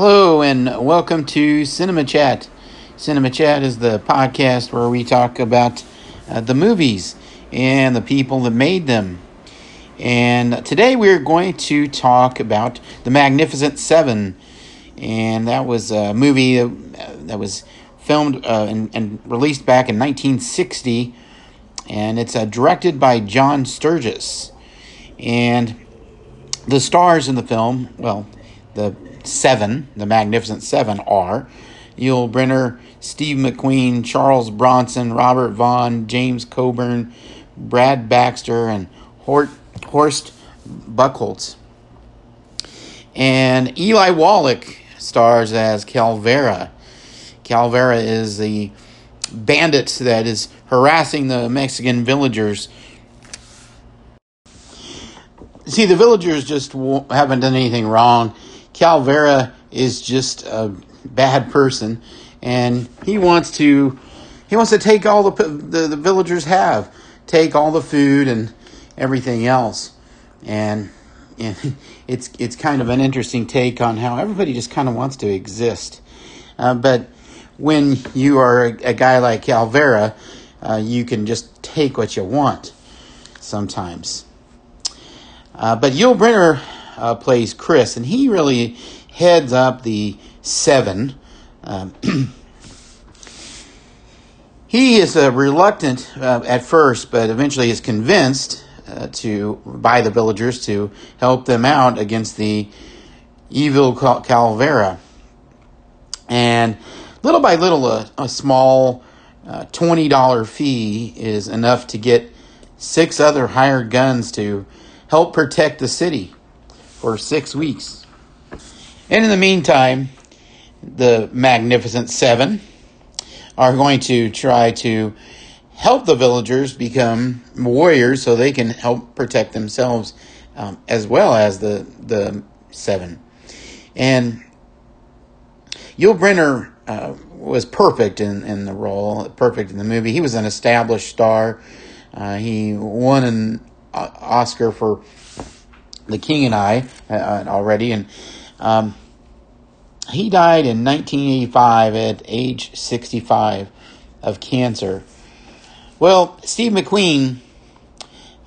Hello, and welcome to Cinema Chat. Cinema Chat is the podcast where we talk about uh, the movies and the people that made them. And today we're going to talk about The Magnificent Seven. And that was a movie uh, that was filmed uh, and, and, released back in 1960. And it's uh, directed by John Sturges. And the stars in the film, well, the seven, the Magnificent Seven, are Yul Brynner, Steve McQueen, Charles Bronson, Robert Vaughn, James Coburn, Brad Baxter, and Hort, Horst Buchholz. And Eli Wallach stars as Calvera. Calvera is the bandit that is harassing the Mexican villagers. See, the villagers just haven't done anything wrong. Calvera is just a bad person, and he wants to he wants to take all the the, the villagers have, take all the food and everything else, and, and it's it's kind of an interesting take on how everybody just kind of wants to exist, uh, but when you are a, a guy like Calvera, uh, you can just take what you want sometimes. Uh, but Yul Brynner uh, plays Chris, and he really heads up the seven. Um, he is uh, reluctant uh, at first, but eventually is convinced uh, to by the villagers to help them out against the evil Cal- Calvera. And little by little, a, a small uh, $20 fee is enough to get six other hired guns to help protect the city for six weeks. And in the meantime, the Magnificent Seven are going to try to help the villagers become warriors so they can help protect themselves um, as well as the, the Seven. And Yul Brynner uh, was perfect in, in the role, perfect in the movie. He was an established star. Uh, he won an uh, Oscar for The King and I uh, already, and um, he died in 1985 at age 65 of cancer. Well, Steve McQueen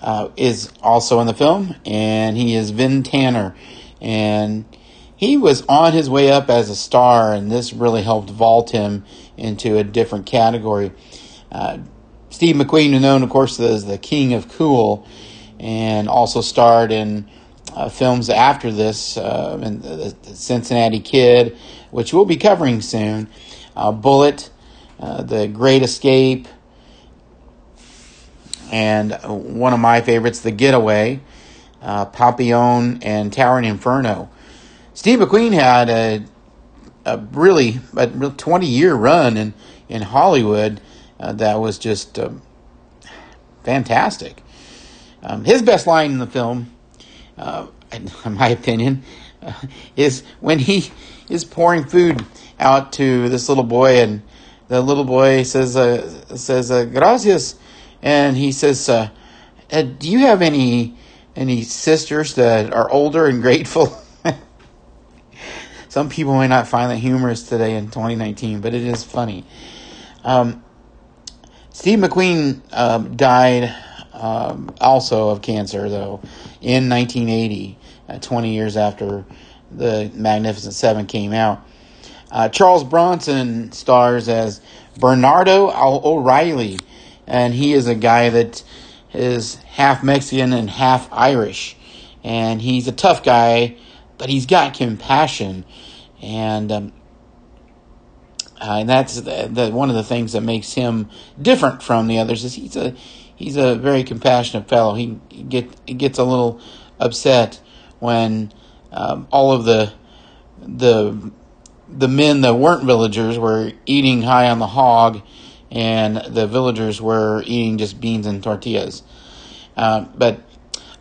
uh, is also in the film, and he is Vin Tanner, and he was on his way up as a star, and this really helped vault him into a different category. Uh, Steve McQueen, known, of course, as the King of Cool, and also starred in uh, films after this, uh, and the, Cincinnati Kid, which we'll be covering soon, uh, Bullitt, uh, The Great Escape, and one of my favorites, The Getaway, uh, Papillon, and Towering Inferno. Steve McQueen had a, a really a 20 year run in, in Hollywood uh, that was just um, fantastic. Um, his best line in the film, uh, in my opinion, uh, is when he is pouring food out to this little boy, and the little boy says, uh, "says uh, gracias," and he says, uh, "Do you have any any sisters that are older and grateful?" Some people may not find that humorous today in 2019, but it is funny. Um, Steve McQueen um, died um, also of cancer, though, in 1980, uh, 20 years after the Magnificent Seven came out. Uh, Charles Bronson stars as Bernardo O'Reilly, and he is a guy that is half Mexican and half Irish. And he's a tough guy but he's got compassion, and um, uh, and that's the, the, one of the things that makes him different from the others. Is he's a he's a very compassionate fellow. He get he gets a little upset when um, all of the the the men that weren't villagers were eating high on the hog, and the villagers were eating just beans and tortillas. Uh, but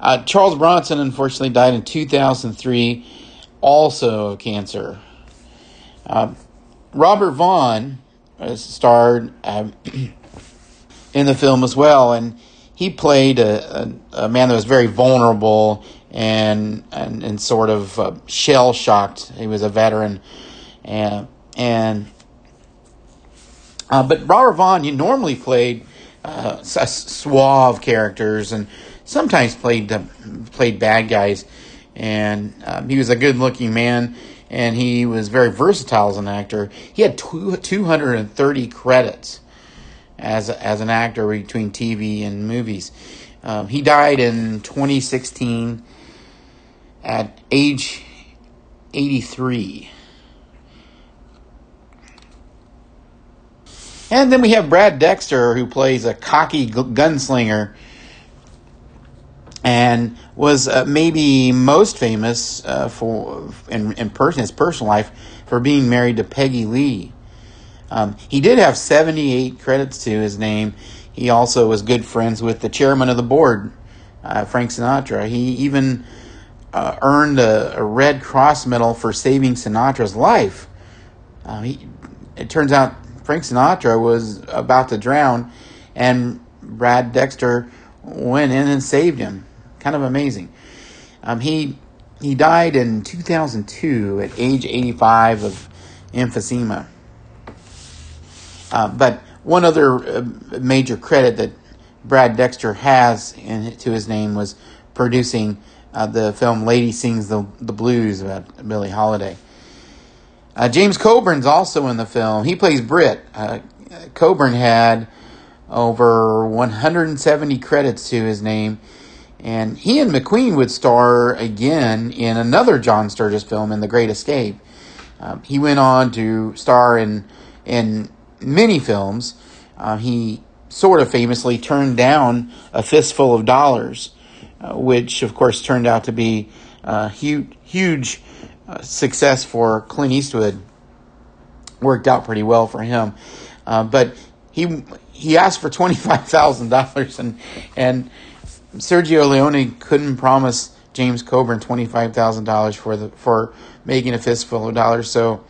uh, Charles Bronson unfortunately died in 2003, also of cancer. Uh, Robert Vaughn starred um, in the film as well, and he played a, a, a, man that was very vulnerable and and, and sort of uh, shell shocked. He was a veteran, and and uh, but Robert Vaughn, you normally played uh, suave characters and sometimes played played bad guys, and um, he was a good looking man. And he was very versatile as an actor. He had two, 230 credits as as an actor between TV and movies. Um, he died in 2016 at age 83. And then we have Brad Dexter, who plays a cocky gunslinger and was uh, maybe most famous uh, for in, in person, his personal life for being married to Peggy Lee. Um, he did have 78 credits to his name. He also was good friends with the chairman of the board, uh, Frank Sinatra. He even uh, earned a, a, Red Cross medal for saving Sinatra's life. Uh, he, it turns out Frank Sinatra was about to drown, and Brad Dexter went in and saved him. Kind of amazing. Um, he he died in 2002 at age 85 of emphysema. Uh, but one other uh, major credit that Brad Dexter has in, to his name was producing uh, the film Lady Sings the, the Blues about Billie Holiday. Uh, James Coburn's also in the film. He plays Britt. Uh, Coburn had over 170 credits to his name, and he and McQueen would star again in another John Sturges film, in The Great Escape. Um, he went on to star in in many films. Uh, he sort of famously turned down A Fistful of Dollars uh, which of course turned out to be a huge, huge uh, success for Clint Eastwood. Worked out pretty well for him, uh, but he he asked for twenty five thousand dollars, and and Sergio Leone couldn't promise James Coburn twenty five thousand dollars for the for making a fistful of dollars. So,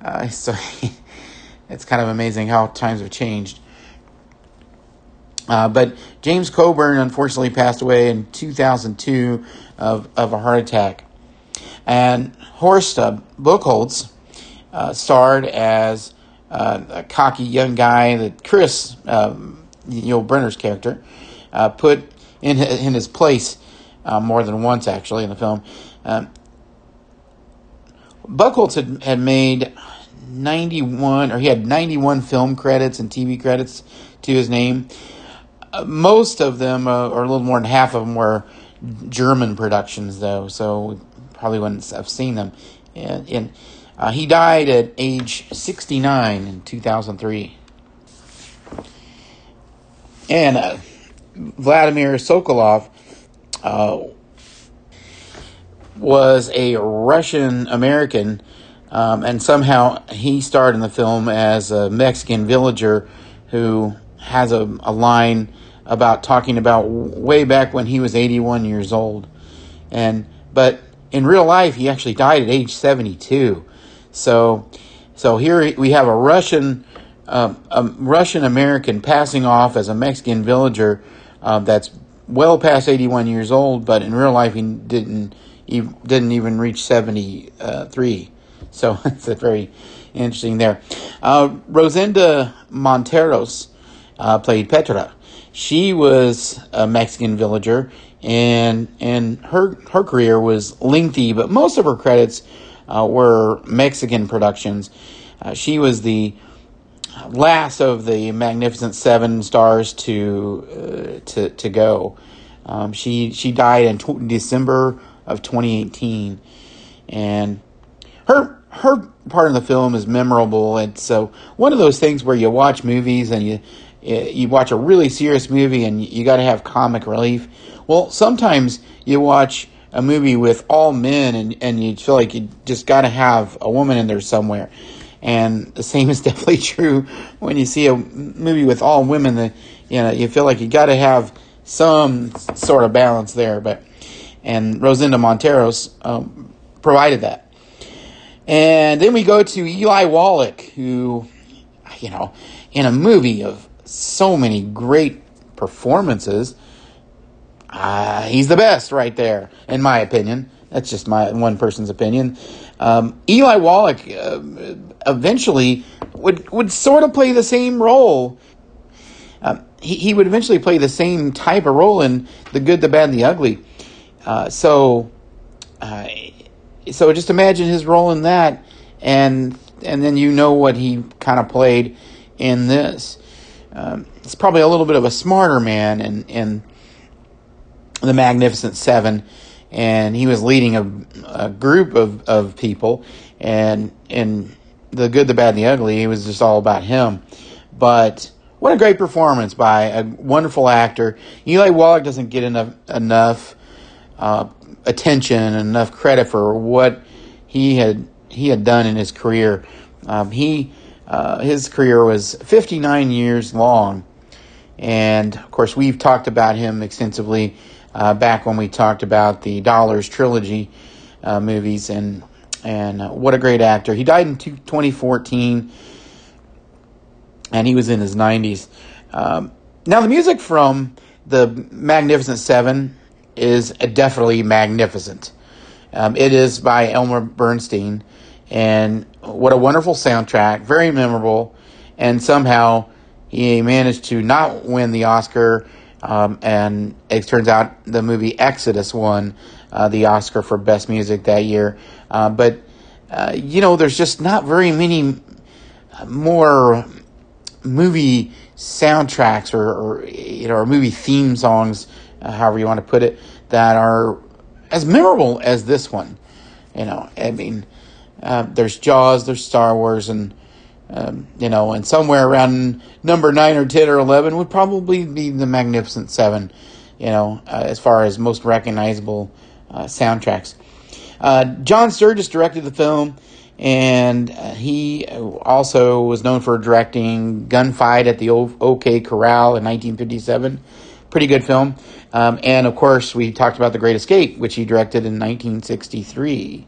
uh, so it's kind of amazing how times have changed. Uh, but James Coburn unfortunately passed away in 2002 of, of a heart attack. And Horst uh, Buchholz uh, starred as uh, a cocky young guy that Chris, um, Yul Brynner's character, uh, put in, in his place uh, more than once, actually, in the film. Um, Buchholz had, had made 91, or he had 91 film credits and TV credits to his name most of them, uh, or a little more than half of them, were German productions, though, so probably wouldn't have seen them. And, and uh, he died at age 69 in 2003. And uh, Vladimir Sokolov uh, was a Russian American, um, and somehow he starred in the film as a Mexican villager who has a, a line about talking about way back when he was 81 years old. And but in real life he actually died at age 72. So so here we have a Russian uh, a Russian American passing off as a Mexican villager uh, that's well past 81 years old, but in real life he didn't he didn't even reach 73. So it's very interesting there. Uh, Rosenda Monteros uh, played Petra she was a Mexican villager, and and her her career was lengthy, but most of her credits uh, were Mexican productions. Uh, she was the last of the Magnificent Seven stars to uh, to to go. Um, she she died in tw- December of 2018, and her her part of the film is memorable. And so one of those things where you watch movies and you you watch a really serious movie and you got to have comic relief. Well, sometimes you watch a movie with all men and, and you feel like you just got to have a woman in there somewhere. And the same is definitely true when you see a movie with all women. That you know you feel like you got to have some sort of balance there. But and Rosenda Monteros um, provided that. And then we go to Eli Wallach, who, you know, in a movie of so many great performances uh, he's the best right there, in my opinion. That's just my one person's opinion. Um, Eli Wallach uh, eventually would would sort of play the same role. Um, he, he would eventually play the same type of role in The Good, the Bad, and the Ugly. Uh, so, uh, so just imagine his role in that, and and then you know what he kind of played in this. Um, it's probably a little bit of a smarter man in in the Magnificent Seven, and he was leading a, a group of, of people, and in the good, the bad, and the ugly, it was just all about him. But what a great performance by a wonderful actor. Eli Wallach doesn't get enough enough uh, attention and enough credit for what he had he had done in his career. Um, he uh, his career was 59 years long, and of course we've talked about him extensively uh, back when we talked about the Dollars trilogy uh, movies, and and what a great actor. He died in 2014, and he was in his 90s. Um, now the music from the Magnificent Seven is definitely magnificent. Um, it is by Elmer Bernstein, and what a wonderful soundtrack, very memorable, and somehow he managed to not win the Oscar um, and it turns out the movie Exodus won uh, the Oscar for Best Music that year. Uh, but, uh, you know, there's just not very many more movie soundtracks or, or you know, or movie theme songs, uh, however you want to put it, that are as memorable as this one. You know, I mean, uh, there's Jaws, there's Star Wars, and um, you know, and somewhere around number nine or ten or eleven would probably be the Magnificent Seven. You know, uh, as far as most recognizable uh, soundtracks. Uh, John Sturges directed the film, and he also was known for directing Gunfight at the OK Corral in 1957. Pretty good film. Um, and of course, we talked about The Great Escape, which he directed in 1963.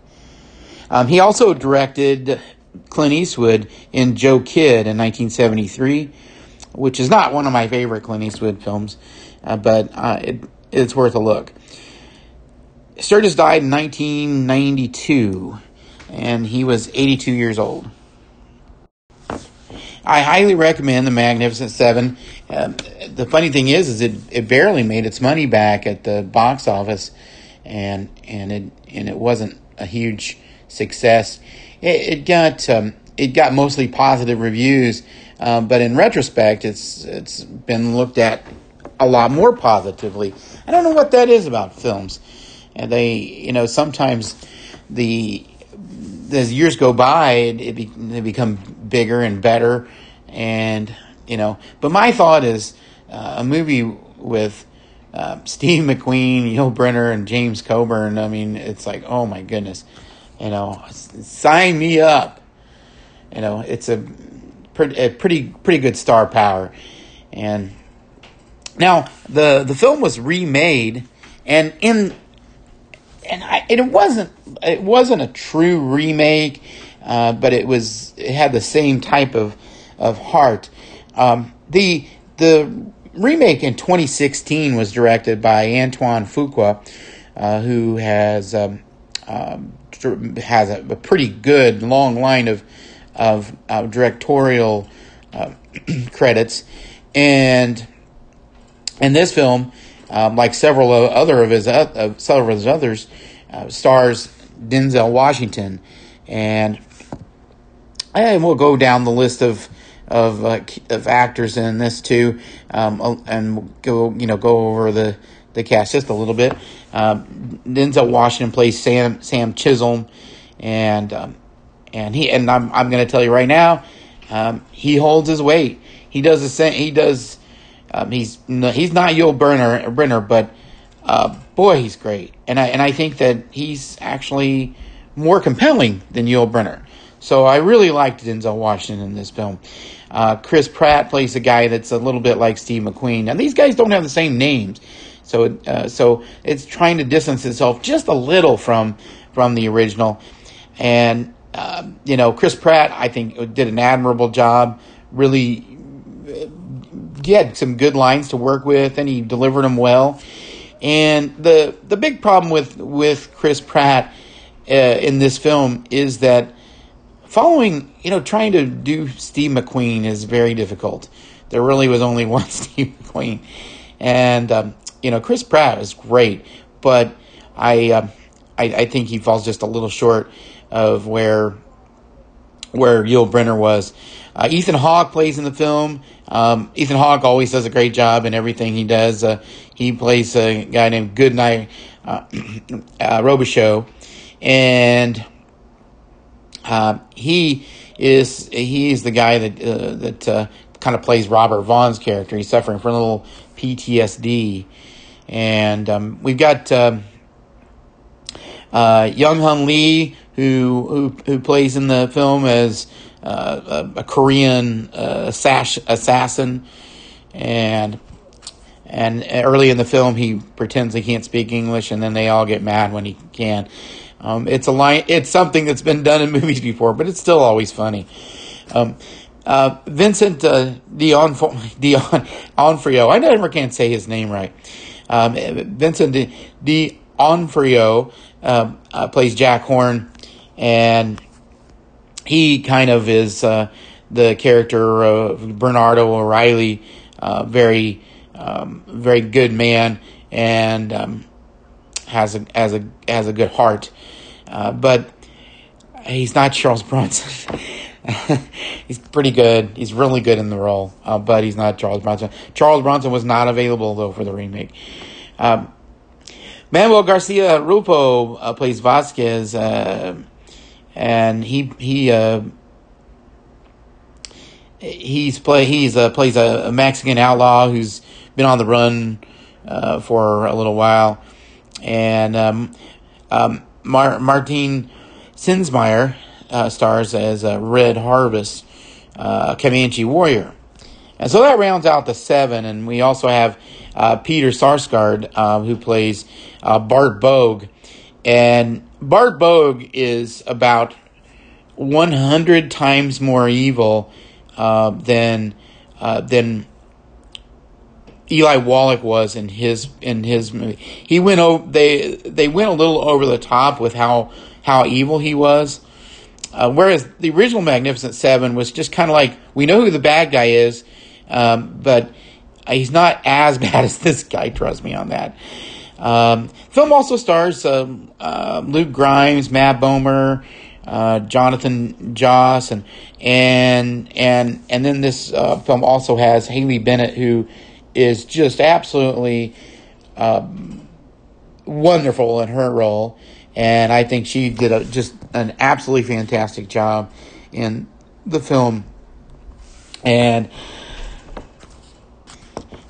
Um, he also directed Clint Eastwood in Joe Kidd in 1973, which is not one of my favorite Clint Eastwood films, uh, but uh, it, it's worth a look. Sturges died in 1992, and he was 82 years old. I highly recommend The Magnificent Seven. Um, the funny thing is, is it, it barely made its money back at the box office, and and it and it wasn't a huge success it, it got um, it got mostly positive reviews, um, but in retrospect, it's it's been looked at a lot more positively. I don't know what that is about films, and they you know sometimes the as years go by, it, it be, they become bigger and better, and you know. But my thought is uh, a movie with uh, Steve McQueen, Yul Brynner, and James Coburn. I mean, it's like, oh my goodness. You know, sign me up. You know, it's a pretty, a pretty, pretty good star power. And now the the film was remade, and in and I, it wasn't it wasn't a true remake, uh, but it was it had the same type of of heart. Um, the the remake in 2016 was directed by Antoine Fuqua, uh, who has um, um, has a, a, pretty good long line of of uh, directorial credits, and in this film, um, like several other of his uh, several of his others, uh, stars Denzel Washington, and and we'll go down the list of of uh, of actors in this too, um, and go you know go over the the cast just a little bit. Um, Denzel Washington plays Sam Sam Chisholm, and um, and he and I'm I'm going to tell you right now, um, he holds his weight. He does the same. He does. Um, he's he's not Yul Brynner, Brynner but uh, boy, he's great. And I and I think that he's actually more compelling than Yul Brynner. So I really liked Denzel Washington in this film. Uh, Chris Pratt plays a guy that's a little bit like Steve McQueen. Now these guys don't have the same names. So, uh, so it's trying to distance itself just a little from from the original. And uh, you know, Chris Pratt, I think, did an admirable job. Really, he had some good lines to work with, and he delivered them well. And the the big problem with with Chris Pratt uh, in this film is that following, you know, trying to do Steve McQueen is very difficult. There really was only one Steve McQueen, and um, you know, Chris Pratt is great, but I, uh, I I think he falls just a little short of where where Yul Brynner was. Uh, Ethan Hawke plays in the film. Um, Ethan Hawke always does a great job in everything he does. Uh, he plays a guy named Goodnight uh, uh, Robichaux, and uh, he is he's the guy that uh, that uh, kind of plays Robert Vaughn's character. He's suffering from a little PTSD, and um, we've got um, uh, Young Hun Lee who who who plays in the film as uh, a, a, Korean uh, assass- assassin, and and early in the film he pretends he can't speak English, and then they all get mad when he can. Um, it's a line. It's something that's been done in movies before, but it's still always funny. Um, uh, Vincent uh, Dion Dion Onfrio. I never can say his name right. Um, Vincent D'Onofrio uh, uh, plays Jack Horn, and he kind of is uh, the character of Bernardo O'Reilly. Uh, very, um, very good man, and um, has a has a has a good heart, uh, but he's not Charles Bronson. he's pretty good. He's really good in the role, uh, but he's not Charles Bronson. Charles Bronson was not available though for the remake. Um, Manuel Garcia Rulfo uh, plays Vasquez, uh, and he he uh, he's play he's uh, plays a, a, Mexican outlaw who's been on the run for a little while, and um, um, Mar- Martin Sensmeier uh, stars as a Red Harvest, uh, Comanche warrior. And so that rounds out the seven, and we also have uh, Peter Sarsgaard, uh, who plays uh, Bart Bogue. And Bart Bogue is about 100 times more evil uh, than than Eli Wallach was in his in his movie. He went over they they went a little over the top with how how evil he was. Uh, whereas the original Magnificent Seven was just kind of like we know who the bad guy is, um, but he's not as bad as this guy. Trust me on that. Um, film also stars um, uh, Luke Grimes, Matt Bomer, uh, Jonathan Joss, and and and and then this uh, film also has Haley Bennett, who is just absolutely um, wonderful in her role, and I think she did a, just an absolutely fantastic job in the film, and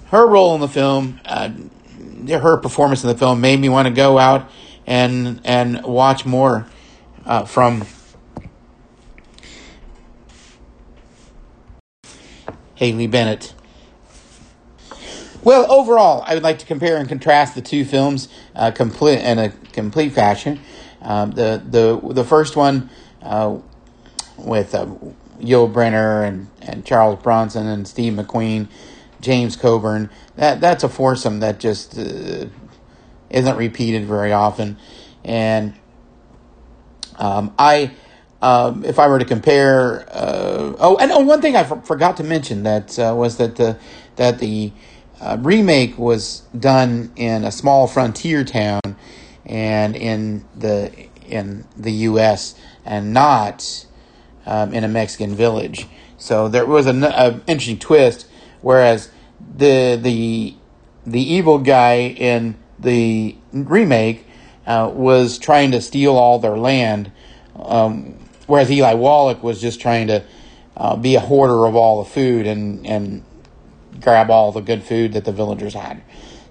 her role in the film, uh, her performance in the film made me want to go out and and watch more uh, from Haley Bennett. Well, overall, I would like to compare and contrast the two films uh, complete in a complete fashion. Um, the the the first one uh, with uh, Yul Brynner and, and Charles Bronson and Steve McQueen, James Coburn. That that's a foursome that just uh, isn't repeated very often, and um, I. Um, if I were to compare, uh, oh, and oh, one thing I f- forgot to mention that uh, was that the that the uh, remake was done in a small frontier town and in the in the U.S. and not um, in a Mexican village. So there was an interesting twist. Whereas the the the evil guy in the remake uh, was trying to steal all their land, um, whereas Eli Wallach was just trying to uh, be a hoarder of all the food and and grab all the good food that the villagers had.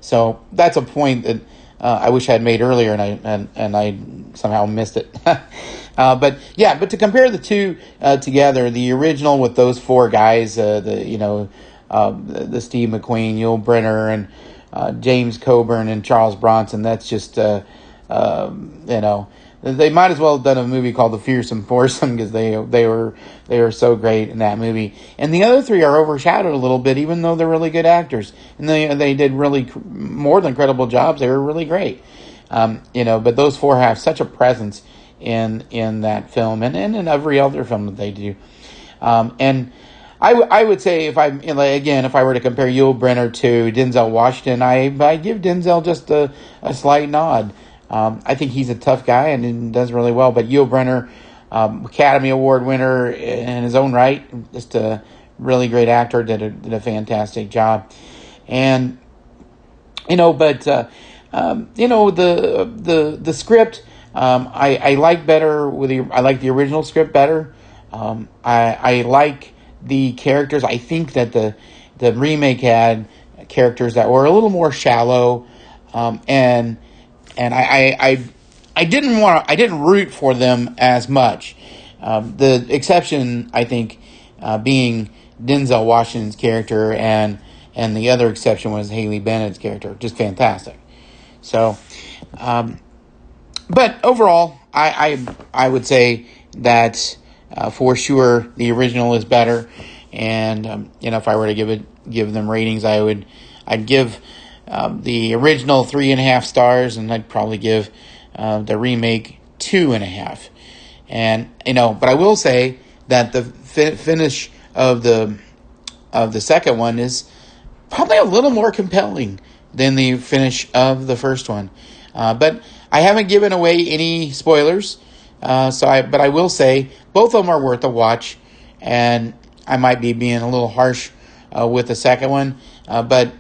So that's a point that uh, I wish I had made earlier, and I and, and I somehow missed it. uh, but yeah, but to compare the two uh, together, the original with those four guys, uh, the you know, um, the, the, Steve McQueen, Yul Brynner, and uh, James Coburn and Charles Bronson, that's just uh, um, you know they might as well have done a movie called The Fearsome Foursome because they they were they were so great in that movie. And the other three are overshadowed a little bit, even though they're really good actors and they they did really more than credible jobs. They were really great, um, you know. But those four have such a presence in in that film and, and in every other film that they do. Um, and I, w- I would say if I again if I were to compare Yul Brynner to Denzel Washington, I I give Denzel just a, a slight nod. Um, I think he's a tough guy and does really well. But Yul Brynner, um, Academy Award winner in his own right, just a really great actor, did a, did a fantastic job. And you know, but uh, um, you know the the the script. Um, I, I like better with the I like the original script better. Um, I I like the characters. I think that the the remake had characters that were a little more shallow, um, and and I, I, I I didn't want I didn't root for them as much. Um, the exception, I think, uh, being Denzel Washington's character, and and the other exception was Haley Bennett's character, just fantastic. So, um, but overall, I, I I would say that uh, for sure the original is better, and um, you know if I were to give it give them ratings, I would I'd give um, the original three and a half stars, and I'd probably give uh, the remake two and a half. And you know, but I will say that the fi- finish of the of the second one is probably a little more compelling than the finish of the first one. Uh, but I haven't given away any spoilers, uh, so I but I will say both of them are worth a watch, and I might be being a little harsh uh, with the second one, uh, but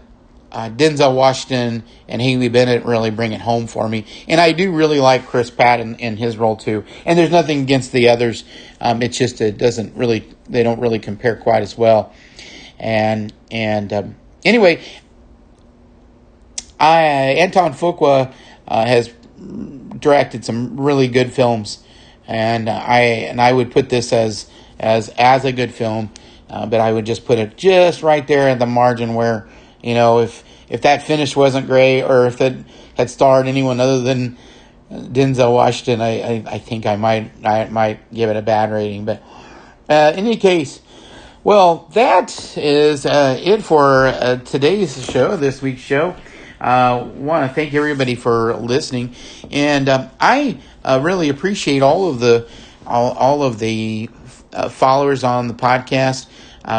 uh, Denzel Washington and Haley Bennett really bring it home for me. And I do really like Chris Pratt in, in his role too. And there's nothing against the others. Um, it's just it doesn't really they don't really compare quite as well. And and um, anyway, I Anton Fuqua uh, has directed some really good films, and I and I would put this as as as a good film. Uh, but I would just put it just right there at the margin where you know, if if that finish wasn't great, or if it had starred anyone other than Denzel Washington, I, I, I think I might I might give it a bad rating. But uh, in any case, well, that is uh, it for uh, today's show, this week's show. I uh, want to thank everybody for listening, and um, I uh, really appreciate all of the all, all of the uh, followers on the podcast.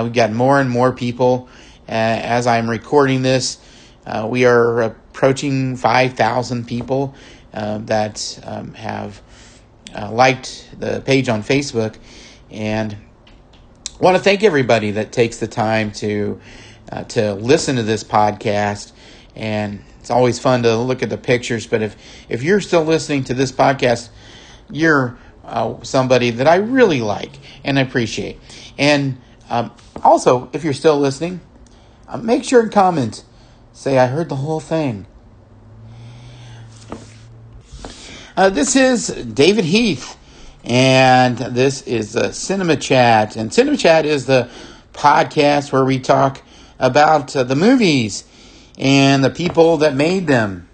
we've got more and more people as I'm recording this, uh, we are approaching 5,000 people uh, that um, have liked the page on Facebook. And I want to thank everybody that takes the time to uh, to listen to this podcast. And it's always fun to look at the pictures. But if if you're still listening to this podcast, you're uh, somebody that I really like and appreciate. And um, also, if you're still listening, uh, make sure and comment. Say, I heard the whole thing. Uh, this is David Heath, and this is uh, Cinema Chat. And Cinema Chat is the podcast where we talk about uh, the movies and the people that made them.